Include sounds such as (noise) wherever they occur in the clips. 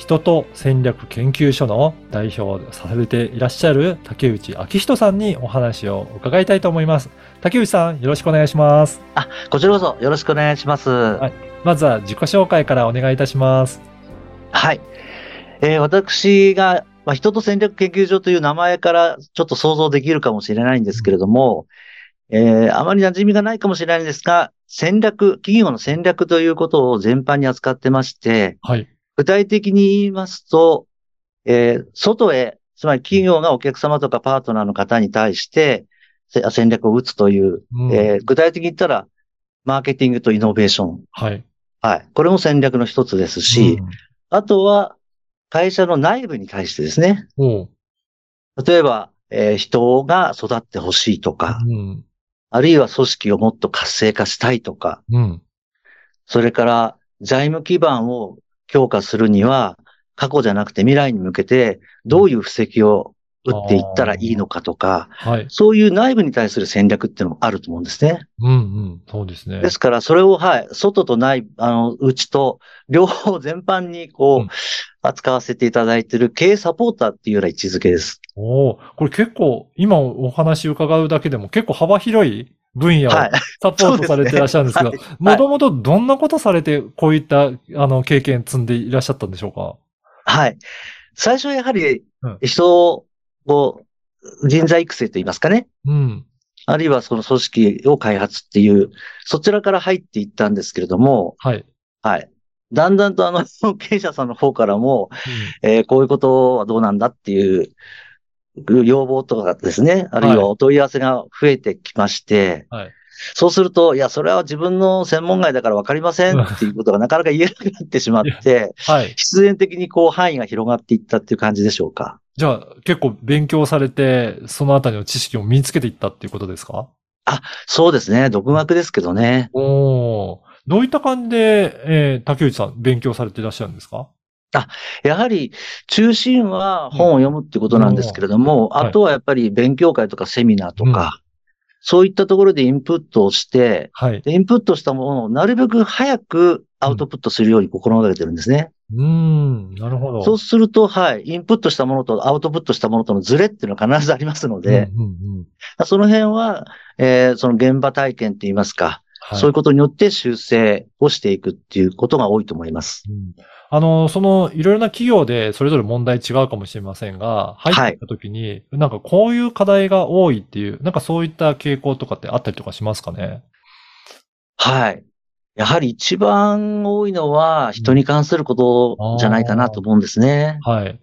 人と戦略研究所の代表をされていらっしゃる竹内昭人さんにお話を伺いたいと思います。竹内さん、よろしくお願いします。あ、こちらこそよろしくお願いします。はい。まずは自己紹介からお願いいたします。はい。えー私が、まあ、人と戦略研究所という名前からちょっと想像できるかもしれないんですけれども、えーあまり馴染みがないかもしれないんですが、戦略、企業の戦略ということを全般に扱ってまして、はい。具体的に言いますと、えー外へ、つまり企業がお客様とかパートナーの方に対してせ戦略を打つという、うんえー具体的に言ったら、マーケティングとイノベーション。はい。はい。これも戦略の一つですし、うんあとは、会社の内部に対してですね。おう例えば、えー人が育ってほしいとか、うん。あるいは組織をもっと活性化したいとか、うん。それから財務基盤を強化するには、過去じゃなくて未来に向けてどういう布石を打っていったらいいのかとか、はい。そういう内部に対する戦略っていうのもあると思うんですね。うんうん。そうですね。ですから、それを、はい、外と内、あの、内と、両方全般に、こう、うん扱わせていただいている経営サポーターっていうような位置づけです。おお、これ結構、今お話伺うだけでも結構幅広い分野をはい。サポートされていらっしゃるんですけど、もともとどんなことされて、こういった、あの、経験積んでいらっしゃったんでしょうか？はい。最初はやはりうん、人を、人材育成といいますかね。うん。あるいはその組織を開発っていう、そちらから入っていったんですけれども、はい。はい。だんだんとあの、(laughs) 経営者さんの方からも、えーこういうことはどうなんだっていう、要望とかですね、あるいはお問い合わせが増えてきまして、はいそうすると、いや、それは自分の専門外だからわかりませんっていうことがなかなか言えなくなってしまって、(laughs) はい。必然的にこう範囲が広がっていったっていう感じでしょうか。じゃあ、結構勉強されて、そのあたりの知識を身につけていったっていうことですか？そうですね。独学ですけどね。おお。どういった感じで、えー竹内さん、勉強されていらっしゃるんですか？やはり中心は本を読むってことなんですけれども、はい。あとはやっぱり勉強会とかセミナーとか、そういったところでインプットをして、はい。でインプットしたものをなるべく早くアウトプットするように心がけてるんですね。うーん、なるほど。そうすると、はい、インプットしたものとアウトプットしたものとのズレっていうのは必ずありますので、うんうんうん。その辺は、えーその現場体験って言いますか、はい。そういうことによって修正をしていくっていうことが多いと思います。うんあの、その、いろいろな企業でそれぞれ問題違うかもしれませんが、入ってきたときに、なんかこういう課題が多いっていう、なんかそういった傾向とかってあったりとかしますかね？はい。やはり一番多いのは人に関することじゃないかなと思うんですね。はい。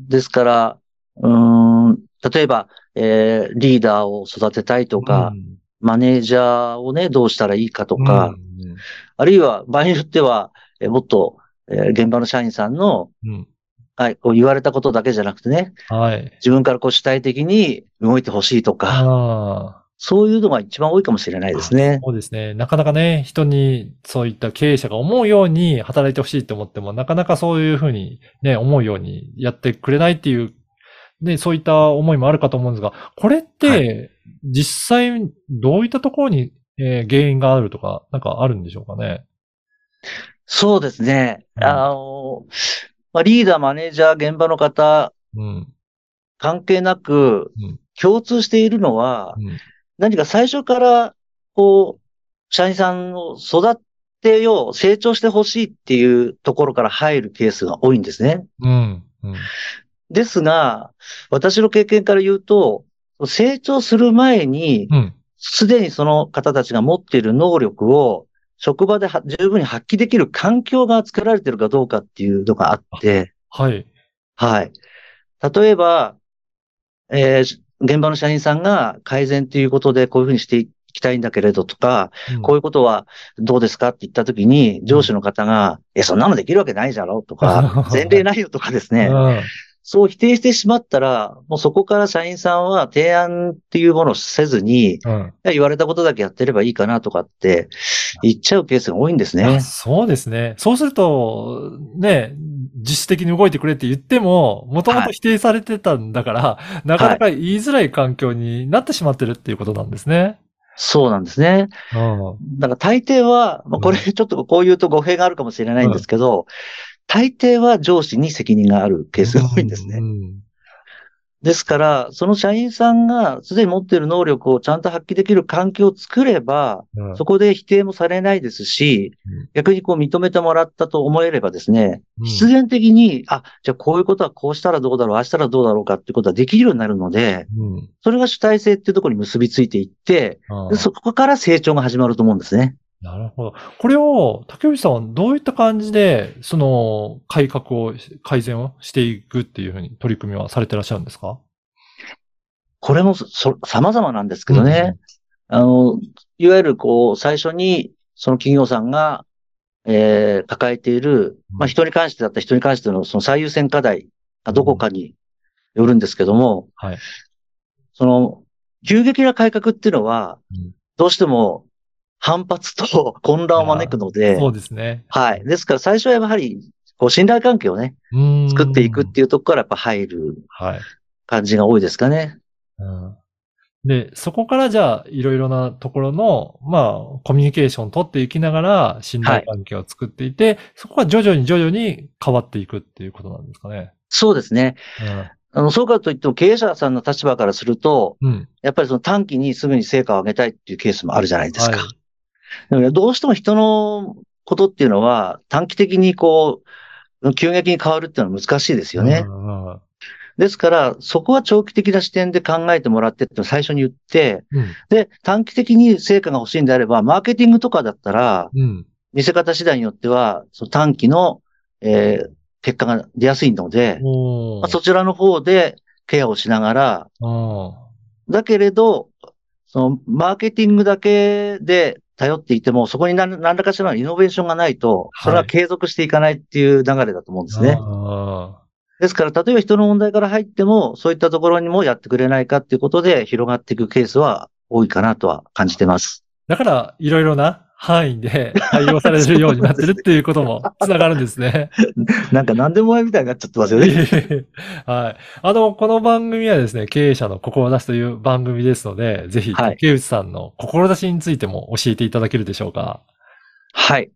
ですから、うーん、例えば、えーリーダーを育てたいとか、うんマネージャーをね、どうしたらいいかとか、うんあるいは場合によっては、えーもっと、えー現場の社員さんの、うんはい、こう言われたことだけじゃなくてね、はい。自分からこう主体的に動いてほしいとか。そういうのが一番多いかもしれないですね。そうですね。なかなかね、人にそういった経営者が思うように働いてほしいと思っても、なかなかそういうふうにね、思うようにやってくれないっていう、ね、そういった思いもあるかと思うんですが、これって、は実際どういったところに、えー原因があるとか、なんかあるんでしょうかね？そうですね。うんあの、まあ、リーダー、マネージャー、現場の方、うん。関係なくうん、共通しているのは、うん何か最初から、こう、社員さんを育てよう、成長してほしいっていうところから入るケースが多いんですね。うん。うん。ですが、私の経験から言うと、成長する前に、うん。すでにその方たちが持っている能力を、職場では十分に発揮できる環境が作られているかどうかっていうのがあって、はい。はい。例えば、えー現場の社員さんが改善ということでこういうふうにしていきたいんだけれどとか、こういうことはどうですかって言ったときに、上司の方が、え、そんなのできるわけないじゃろとか、(laughs) 前例ないよとかですね。うんそう否定してしまったら、もうそこから社員さんは提案っていうものをせずに、うん。言われたことだけやってればいいかなとかって言っちゃうケースが多いんですねあ。そうですね。そうすると、ね、自主的に動いてくれって言っても、もともと否定されてたんだから、なかなか言いづらい環境になってしまってるっていうことなんですね。そうなんですね。うん。だから大抵は、まあ、これうちょっとこう言うと語弊があるかもしれないんですけど、大抵は上司に責任があるケースが多いんですね。うんですから、その社員さんがすでに持っている能力をちゃんと発揮できる環境を作れば、うん。そこで否定もされないですしうん、逆にこう認めてもらったと思えればですね、うん。必然的に、あ、じゃあこういうことはこうしたらどうだろう、ああしたらどうだろうかってことはできるようになるので、うん。それが主体性っていうところに結びついていって、そこから成長が始まると思うんですね。なるほど。これを、竹内さんはどういった感じで、その、改革を、改善をしていくっていうふうに取り組みはされてらっしゃるんですか？これもそ、そ様々なんですけどね。あの、いわゆるこう、最初に、その企業さんが、えー抱えている、まあ、人に関してだったら人に関してのその最優先課題がどこかによるんですけども、はい。その、急激な改革っていうのはうん、どうしても反発と混乱を招くので、そうですね。はい。ですから最初はやはり、こう、信頼関係をね、作っていくっていうところからやっぱ入るはい。感じが多いですかね。うんで、そこからじゃあ、いろいろなところの、まあ、コミュニケーションを取っていきながら、信頼関係を作っていて、そこが徐々に徐々に変わっていくっていうことなんですかね。そうですね。あの、そうかといっても経営者さんの立場からすると、うん。うん。やっぱりその短期にすぐに成果を上げたいっていうケースもあるじゃないですか。はいだからどうしても人のことっていうのは短期的にこう、急激に変わるっていうのは難しいですよね。ですから、そこは長期的な視点で考えてもらってって最初に言って、うん。で、短期的に成果が欲しいんであれば、マーケティングとかだったら、うん。見せ方次第によっては、その短期の、えー結果が出やすいので、まあ、そちらの方でケアをしながら、うんだけれど、そのマーケティングだけで頼っていても、そこに何何らかしらのイノベーションがないと、それは継続していかないっていう流れだと思うんですね。あですから、例えば人の問題から入っても、そういったところにもやってくれないかっていうことで広がっていくケースは多いかなとは感じてます。ーだから、いろいろな範囲で対応されるようになってるっていうことも (laughs) つながるんですね。なんか何でもないみたいになっちゃってますよね。(laughs) はい。あの、この番組はですね、経営者の志という番組ですので、ぜひ、はい竹内さんの志についても教えていただけるでしょうか。はい。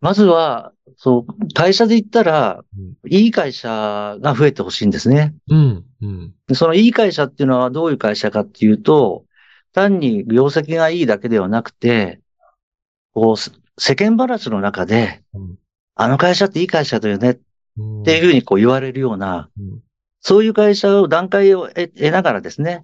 まずは、そう、会社で言ったら、いい会社が増えてほしいんですね。うん、うん、でそのいい会社っていうのはどういう会社かっていうと、単に業績がいいだけではなくて、こう、せ世間話の中で、うんあの会社っていい会社だよねっうん。ていうふうにこう言われるような、うんそういう会社を段階を得得ながらですね、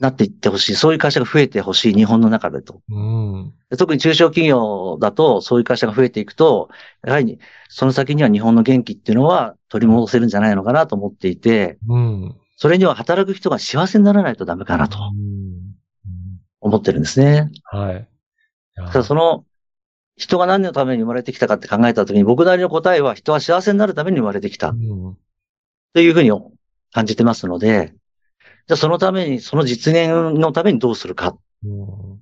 なっていってほしい。そういう会社が増えてほしい。日本の中でと。うん。で特に中小企業だと、そういう会社が増えていくと、やはりその先には日本の元気っていうのは取り戻せるんじゃないのかなと思っていて、うん。それには働く人が幸せにならないとダメかなとうん思ってるんですね。はい。その、人が何のために生まれてきたかって考えたときに、僕なりの答えは人は幸せになるために生まれてきた。うん。というふうに感じてますので、じゃあそのために、その実現のためにどうするか。っうん。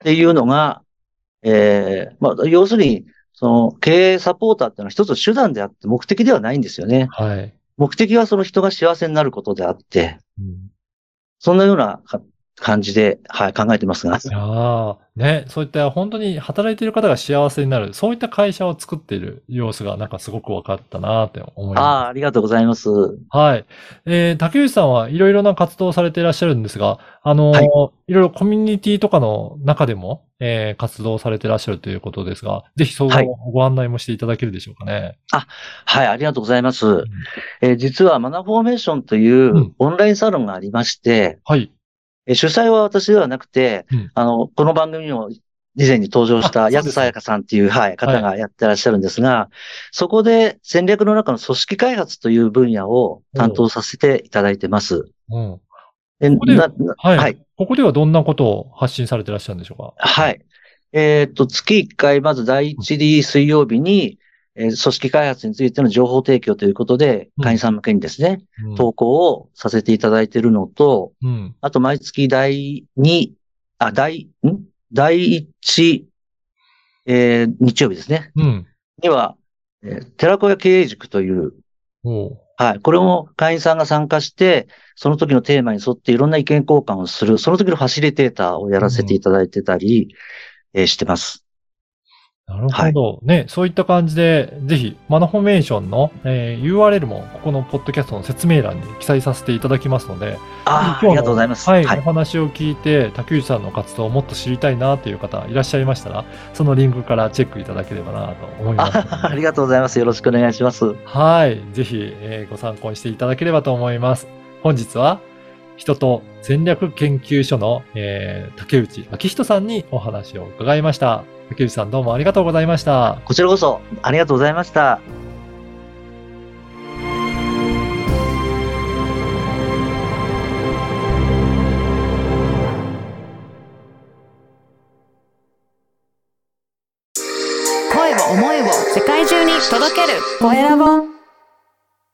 ていうのが、ええまあ、要するに、その経営サポーターっていうのは一つ手段であって目的ではないんですよね。はい。目的はその人が幸せになることであって、うん。そんなようなか感じで、はい、考えてますが。いやーね、そういった本当に働いている方が幸せになる、そういった会社を作っている様子がなんかすごく分かったなって思いあまあ、ありがとうございます。す。はい。えー、竹内さんはいろいろな活動をされていらっしゃるんですが、あのーはいい、ろいろコミュニティとかの中でも、えー、活動をされていらっしゃるということですが、ぜひそのはいご案内もしていただけるでしょうかね。はい、ありがとうございます。えー実はマナフォーメーションといううんオンラインサロンがありまして、はい。えー主催は私ではなくて、うんあの、この番組にも以前に登場した安さやかさんっていう、はい、方がやってらっしゃるんですが、そこで戦略の中の組織開発という分野を担当させていただいてます。うん。でここではい。はい。ここではどんなことを発信されていらっしゃるんでしょうか？はい。えーっと、月1回、まず第1水曜日に、えー組織開発についての情報提供ということでう、ん会員さん向けにですね、うん投稿をさせていただいているのと、うん。あと毎月第2、あ、第、ん？第1、えー日曜日ですね。うん。には、えー寺子屋経営塾という、はい。これも会員さんが参加して、その時のテーマに沿っていろんな意見交換をする、その時のファシリテーターをやらせていただいてたり、えーしてます。なるほど。ね、そういった感じで、ぜひ、マナフォメーションの、えー URL も、ここのポッドキャストの説明欄に記載させていただきますので、ああ、りがとうございます。はい、はいお。話を聞いて、竹内さんの活動をもっと知りたいなという方いらっしゃいましたら、そのリンクからチェックいただければなと思いますので。あ (laughs) ありがとうございます。よろしくお願いします。はい。ぜひ、えーご参考にしていただければと思います。本日は、人と戦略研究所の、えー竹内昭人さんにお話を伺いました。竹内さんどうもありがとうございました。こちらこそ、ありがとうございました。